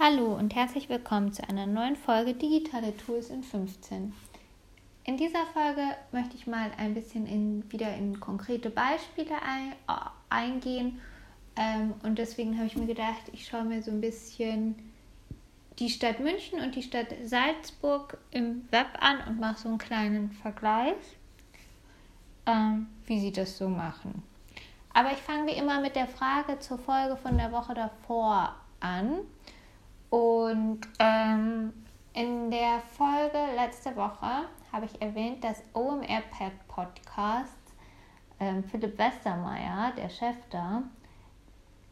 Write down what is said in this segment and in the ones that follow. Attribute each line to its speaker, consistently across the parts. Speaker 1: Hallo und herzlich willkommen zu einer neuen Folge Digitale Tools in 15. In dieser Folge möchte ich mal ein bisschen in, wieder in konkrete Beispiele ein, äh, eingehen ähm, und deswegen habe ich mir gedacht, ich schaue mir so ein bisschen die Stadt München und die Stadt Salzburg im Web an und mache so einen kleinen Vergleich, ähm, wie sie das so machen. Aber ich fange wie immer mit der Frage zur Folge von der Woche davor an. Und ähm, in der Folge letzte Woche habe ich erwähnt, dass OMR Pet Podcast ähm, Philipp Westermeier, der Chef da,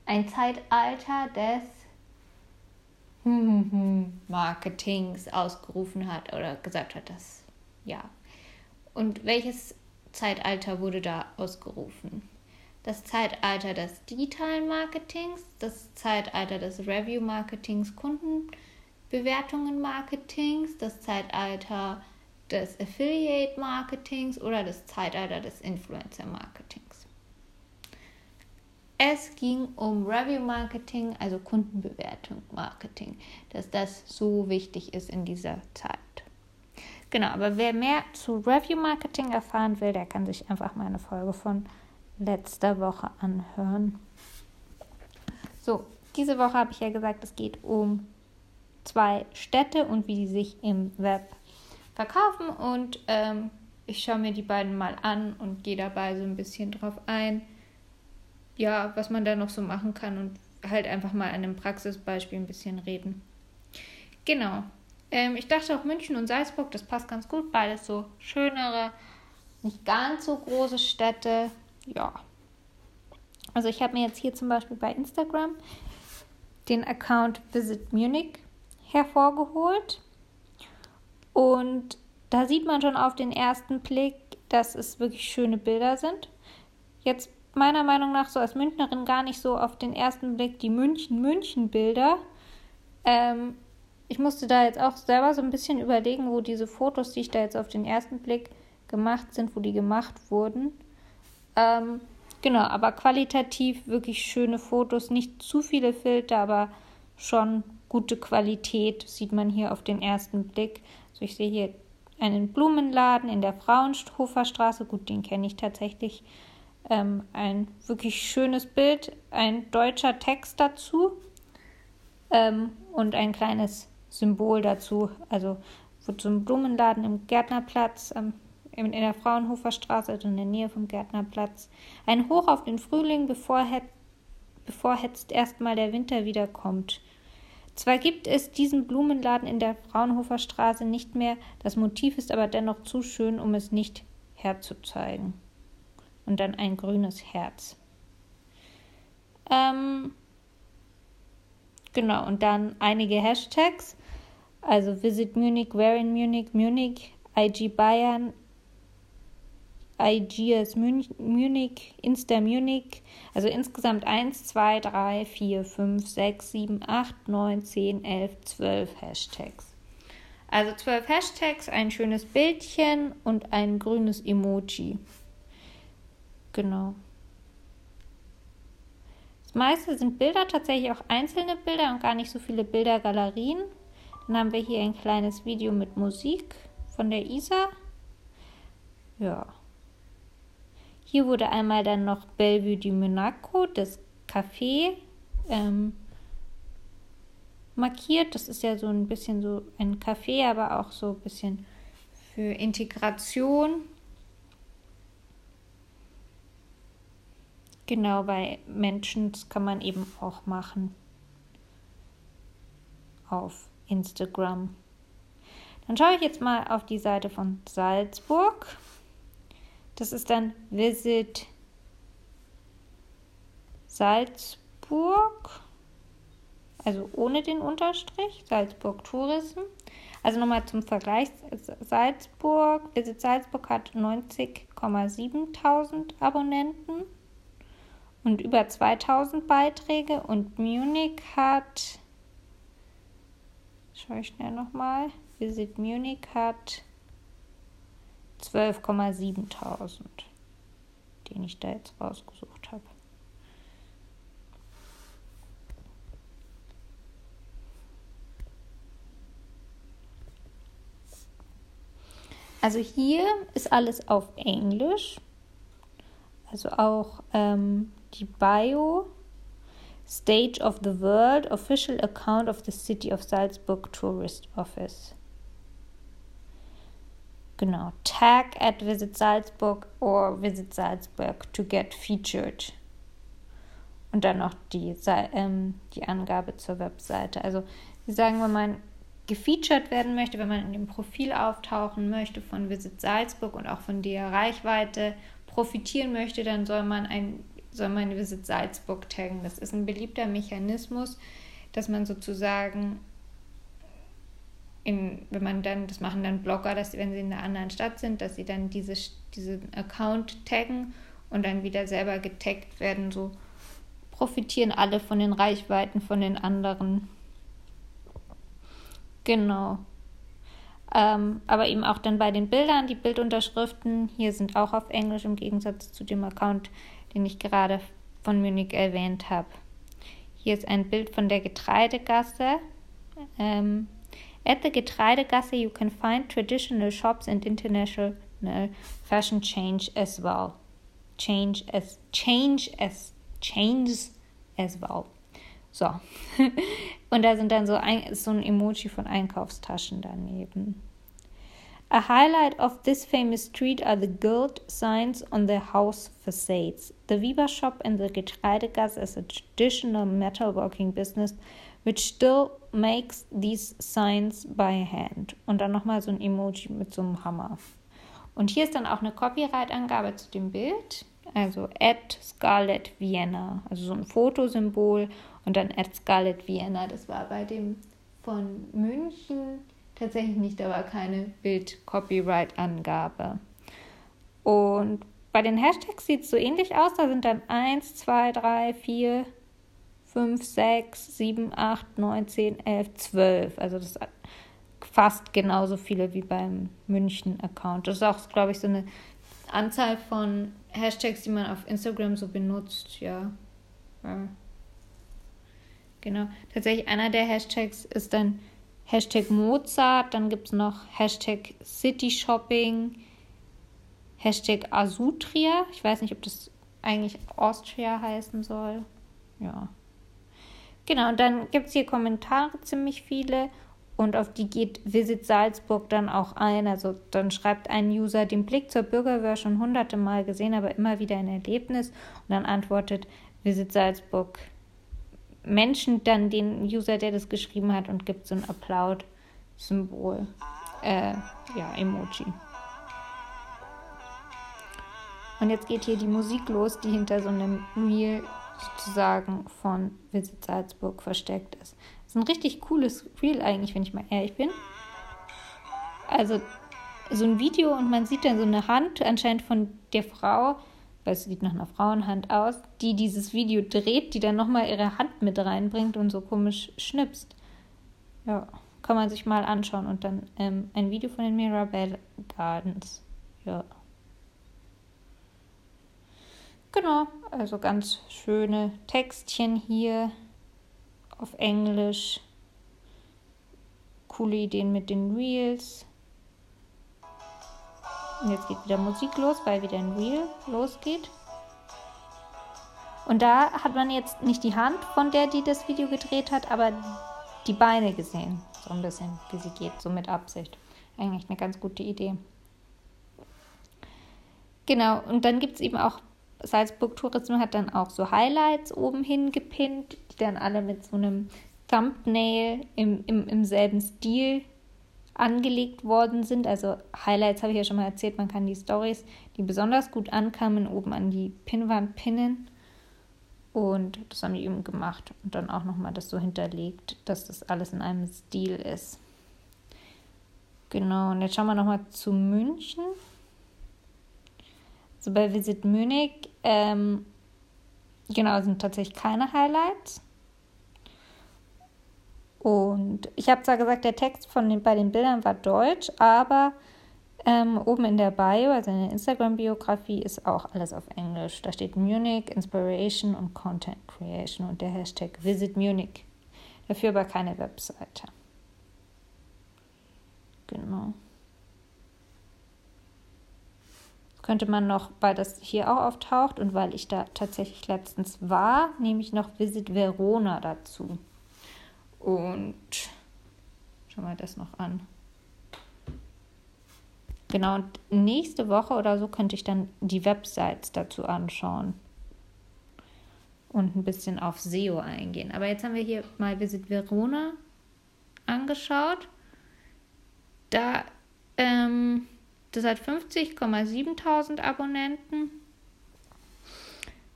Speaker 1: ein Zeitalter des Marketings ausgerufen hat oder gesagt hat, dass ja. Und welches Zeitalter wurde da ausgerufen? das Zeitalter des Digital-Marketings, das Zeitalter des Review-Marketings, Kundenbewertungen-Marketings, das Zeitalter des Affiliate-Marketings oder das Zeitalter des Influencer-Marketings. Es ging um Review-Marketing, also Kundenbewertung-Marketing, dass das so wichtig ist in dieser Zeit. Genau, aber wer mehr zu Review-Marketing erfahren will, der kann sich einfach meine Folge von letzter Woche anhören. So, diese Woche habe ich ja gesagt, es geht um zwei Städte und wie die sich im Web verkaufen. Und ähm, ich schaue mir die beiden mal an und gehe dabei so ein bisschen drauf ein, ja, was man da noch so machen kann und halt einfach mal an einem Praxisbeispiel ein bisschen reden. Genau. Ähm, ich dachte auch München und Salzburg, das passt ganz gut, beides so schönere, nicht ganz so große Städte, ja. Also ich habe mir jetzt hier zum Beispiel bei Instagram den Account Visit Munich hervorgeholt. Und da sieht man schon auf den ersten Blick, dass es wirklich schöne Bilder sind. Jetzt meiner Meinung nach so als Münchnerin gar nicht so auf den ersten Blick die München-München-Bilder. Ähm, ich musste da jetzt auch selber so ein bisschen überlegen, wo diese Fotos, die ich da jetzt auf den ersten Blick gemacht sind, wo die gemacht wurden. Ähm, genau, aber qualitativ wirklich schöne Fotos, nicht zu viele Filter, aber schon gute Qualität sieht man hier auf den ersten Blick. Also ich sehe hier einen Blumenladen in der Frauenhofer Straße, gut, den kenne ich tatsächlich. Ähm, ein wirklich schönes Bild, ein deutscher Text dazu ähm, und ein kleines Symbol dazu, also wo zum Blumenladen im Gärtnerplatz. Ähm, in der Fraunhofer Straße, also in der Nähe vom Gärtnerplatz. Ein Hoch auf den Frühling, bevor, he bevor jetzt erstmal der Winter wiederkommt. Zwar gibt es diesen Blumenladen in der Fraunhofer Straße nicht mehr, das Motiv ist aber dennoch zu schön, um es nicht herzuzeigen. Und dann ein grünes Herz. Ähm, genau, und dann einige Hashtags. Also Visit Munich, Where in Munich, Munich, IG Bayern, Aegeas Munich, Insta Munich. Also insgesamt 1, 2, 3, 4, 5, 6, 7, 8, 9, 10, 11, 12 Hashtags. Also 12 Hashtags, ein schönes Bildchen und ein grünes Emoji. Genau. Das meiste sind Bilder, tatsächlich auch einzelne Bilder und gar nicht so viele Bildergalerien. Dann haben wir hier ein kleines Video mit Musik von der Isa. Ja. Hier wurde einmal dann noch Bellevue du Monaco, das Café, ähm, markiert. Das ist ja so ein bisschen so ein Café, aber auch so ein bisschen für Integration. Genau, bei Menschen kann man eben auch machen. Auf Instagram. Dann schaue ich jetzt mal auf die Seite von Salzburg. Das ist dann Visit Salzburg, also ohne den Unterstrich, Salzburg Tourism. Also nochmal zum Vergleich, Salzburg, Visit Salzburg hat 90,7.000 Abonnenten und über 2.000 Beiträge und Munich hat, schaue ich schnell nochmal, Visit Munich hat 12,7000, den ich da jetzt rausgesucht habe. Also hier ist alles auf Englisch. Also auch ähm, die Bio, Stage of the World, Official Account of the City of Salzburg Tourist Office. Genau, tag at Visit Salzburg or Visit Salzburg to get featured. Und dann noch die, ähm, die Angabe zur Webseite. Also, Sie sagen, wenn man gefeatured werden möchte, wenn man in dem Profil auftauchen möchte von Visit Salzburg und auch von der Reichweite profitieren möchte, dann soll man, ein, soll man Visit Salzburg taggen. Das ist ein beliebter Mechanismus, dass man sozusagen in, wenn man dann, das machen dann Blogger, dass wenn sie in einer anderen Stadt sind, dass sie dann diese, diesen Account taggen und dann wieder selber getaggt werden. So profitieren alle von den Reichweiten von den anderen. Genau. Ähm, aber eben auch dann bei den Bildern, die Bildunterschriften hier sind auch auf Englisch im Gegensatz zu dem Account, den ich gerade von Munich erwähnt habe. Hier ist ein Bild von der Getreidegasse. Ähm, At the Getreidegasse, you can find traditional shops and international uh, fashion change as well. Change as change as change as well. So. Und da sind dann so ein, so ein Emoji von Einkaufstaschen daneben. A highlight of this famous street are the gold signs on the house facades. The Weber shop in the Getreidegasse is a traditional metalworking business which still makes these signs by hand. Und dann nochmal so ein Emoji mit so einem Hammer. Und hier ist dann auch eine Copyright-Angabe zu dem Bild. Also at Scarlet Vienna. Also so ein Fotosymbol und dann at Scarlet Vienna. Das war bei dem von München tatsächlich nicht, da war keine Bild-Copyright-Angabe. Und bei den Hashtags sieht es so ähnlich aus. Da sind dann 1, 2, 3, 4, 5, 6, 7, 8, 9, 10, 11, 12. Also das ist fast genauso viele wie beim München-Account. Das ist auch, glaube ich, so eine Anzahl von Hashtags, die man auf Instagram so benutzt. Ja. ja. Genau. Tatsächlich einer der Hashtags ist dann Hashtag Mozart, dann gibt es noch Hashtag City Shopping, Hashtag Asutria. Ich weiß nicht, ob das eigentlich Austria heißen soll. Ja. Genau, und dann gibt es hier Kommentare ziemlich viele und auf die geht Visit Salzburg dann auch ein. Also dann schreibt ein User, den Blick zur Bürgerwehr schon hunderte Mal gesehen, aber immer wieder ein Erlebnis. Und dann antwortet Visit Salzburg Menschen dann den User, der das geschrieben hat, und gibt so ein Applaud-Symbol. Äh, ja, Emoji. Und jetzt geht hier die Musik los, die hinter so einem Reel sozusagen von Visit Salzburg versteckt ist. Das ist ein richtig cooles Reel eigentlich, wenn ich mal ehrlich bin. Also so ein Video und man sieht dann so eine Hand anscheinend von der Frau, weil es sieht nach einer Frauenhand aus, die dieses Video dreht, die dann nochmal ihre Hand mit reinbringt und so komisch schnipst. Ja, kann man sich mal anschauen. Und dann ähm, ein Video von den Mirabelle Gardens. Ja. Genau, also ganz schöne Textchen hier auf Englisch. Coole Ideen mit den Reels. Und jetzt geht wieder Musik los, weil wieder ein Reel losgeht. Und da hat man jetzt nicht die Hand, von der die das Video gedreht hat, aber die Beine gesehen. So ein bisschen, wie sie geht, so mit Absicht. Eigentlich eine ganz gute Idee. Genau, und dann gibt es eben auch, Salzburg Tourism hat dann auch so Highlights oben hingepinnt, die dann alle mit so einem Thumbnail im, im, im selben Stil angelegt worden sind. Also Highlights habe ich ja schon mal erzählt. Man kann die Stories, die besonders gut ankamen, oben an die Pinnwand pinnen. Und das haben die eben gemacht und dann auch nochmal das so hinterlegt, dass das alles in einem Stil ist. Genau, und jetzt schauen wir nochmal zu München. So also bei Visit Munich, ähm, genau, sind tatsächlich keine Highlights. Und ich habe zwar gesagt, der Text von den, bei den Bildern war deutsch, aber ähm, oben in der Bio, also in der Instagram-Biografie, ist auch alles auf Englisch. Da steht Munich, Inspiration und Content Creation und der Hashtag Visit Munich. Dafür aber keine Webseite. Genau. könnte man noch, weil das hier auch auftaucht und weil ich da tatsächlich letztens war, nehme ich noch Visit Verona dazu. Und schauen wir das noch an. Genau, und nächste Woche oder so könnte ich dann die Websites dazu anschauen und ein bisschen auf SEO eingehen. Aber jetzt haben wir hier mal Visit Verona angeschaut. Da, ähm, das hat 50,7000 Abonnenten.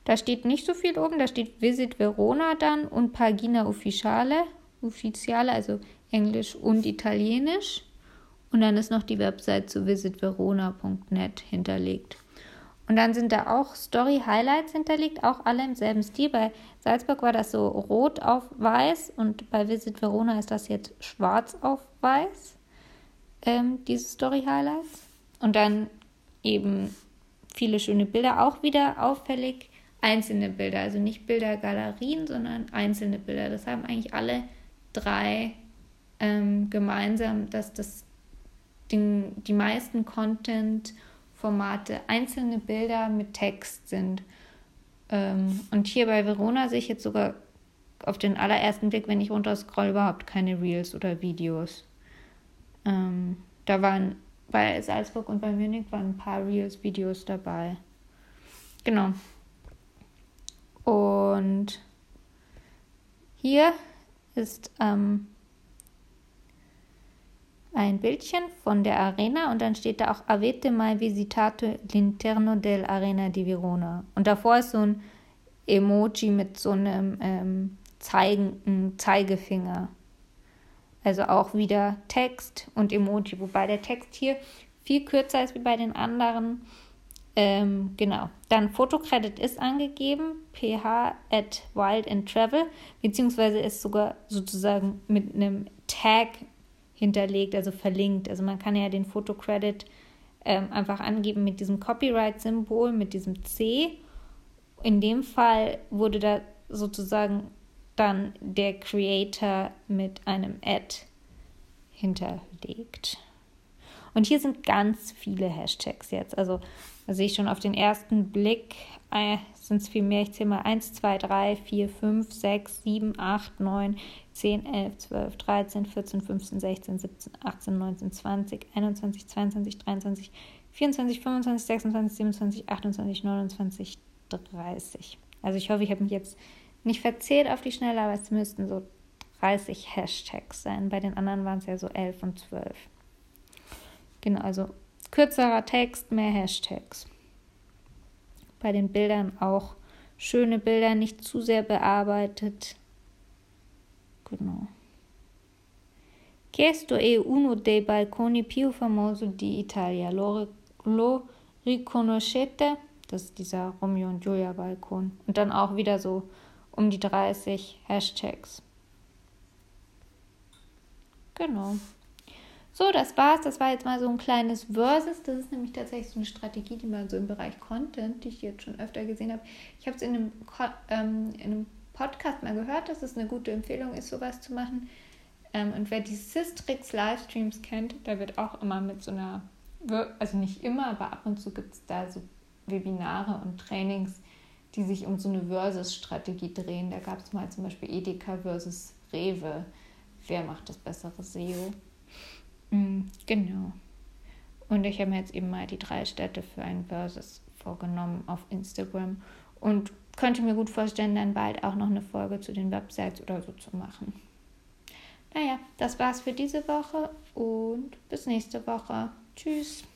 Speaker 1: Da steht nicht so viel oben, da steht Visit Verona dann und Pagina Ufficiale. Uffiziale, also Englisch und Italienisch. Und dann ist noch die Website zu visitverona.net hinterlegt. Und dann sind da auch Story-Highlights hinterlegt, auch alle im selben Stil. Bei Salzburg war das so rot auf weiß und bei Visit Verona ist das jetzt schwarz auf weiß, ähm, diese Story-Highlights. Und dann eben viele schöne Bilder, auch wieder auffällig einzelne Bilder, also nicht Bildergalerien, sondern einzelne Bilder. Das haben eigentlich alle drei ähm, gemeinsam, dass das den, die meisten Content-Formate einzelne Bilder mit Text sind. Ähm, und hier bei Verona sehe ich jetzt sogar auf den allerersten Blick, wenn ich runterscroll, überhaupt keine Reels oder Videos. Ähm, da waren bei Salzburg und bei Munich waren ein paar Reels-Videos dabei. Genau. Und hier ist ähm, ein Bildchen von der Arena und dann steht da auch Avete mai visitato l'interno dell'Arena di Verona. Und davor ist so ein Emoji mit so einem ähm, Zeigen, Zeigefinger. Also auch wieder Text und Emoji, wobei der Text hier viel kürzer ist wie bei den anderen. Ähm, genau. Dann Fotokredit ist angegeben, ph at wild and travel, beziehungsweise ist sogar sozusagen mit einem Tag hinterlegt, also verlinkt. Also man kann ja den Fotokredit ähm, einfach angeben mit diesem Copyright-Symbol, mit diesem C. In dem Fall wurde da sozusagen dann der Creator mit einem Ad hinterlegt. Und hier sind ganz viele Hashtags jetzt. Also da sehe ich schon auf den ersten Blick, äh, sind es viel mehr. Ich zähle mal 1, 2, 3, 4, 5, 6, 7, 8, 9, 10, 11, 12, 13, 14, 15, 16, 17, 18, 19, 20, 21, 22, 23, 24, 25, 26, 27, 28, 29, 30. Also ich hoffe, ich habe mich jetzt nicht verzählt auf die Schnelle, aber es müssten so 30 Hashtags sein. Bei den anderen waren es ja so 11 und 12. Genau, also kürzerer Text, mehr Hashtags. Bei den Bildern auch schöne Bilder, nicht zu sehr bearbeitet. Genau. Chiesto e uno dei balconi più famoso di Italia. Lo, lo riconoscete? Das ist dieser Romeo und Julia Balkon. Und dann auch wieder so um die 30 Hashtags. Genau. So, das war's. Das war jetzt mal so ein kleines Versus. Das ist nämlich tatsächlich so eine Strategie, die man so im Bereich Content, die ich jetzt schon öfter gesehen habe. Ich habe es in einem, ähm, in einem Podcast mal gehört, dass es eine gute Empfehlung ist, sowas zu machen. Ähm, und wer die Sistrix Livestreams kennt, da wird auch immer mit so einer, also nicht immer, aber ab und zu gibt es da so Webinare und Trainings, die sich um so eine Versus-Strategie drehen. Da gab es mal zum Beispiel Edeka versus Rewe. Wer macht das bessere SEO? Mm, genau. Und ich habe mir jetzt eben mal die drei Städte für ein Versus vorgenommen auf Instagram und könnte mir gut vorstellen, dann bald auch noch eine Folge zu den Websites oder so zu machen. Naja, das war's für diese Woche und bis nächste Woche. Tschüss.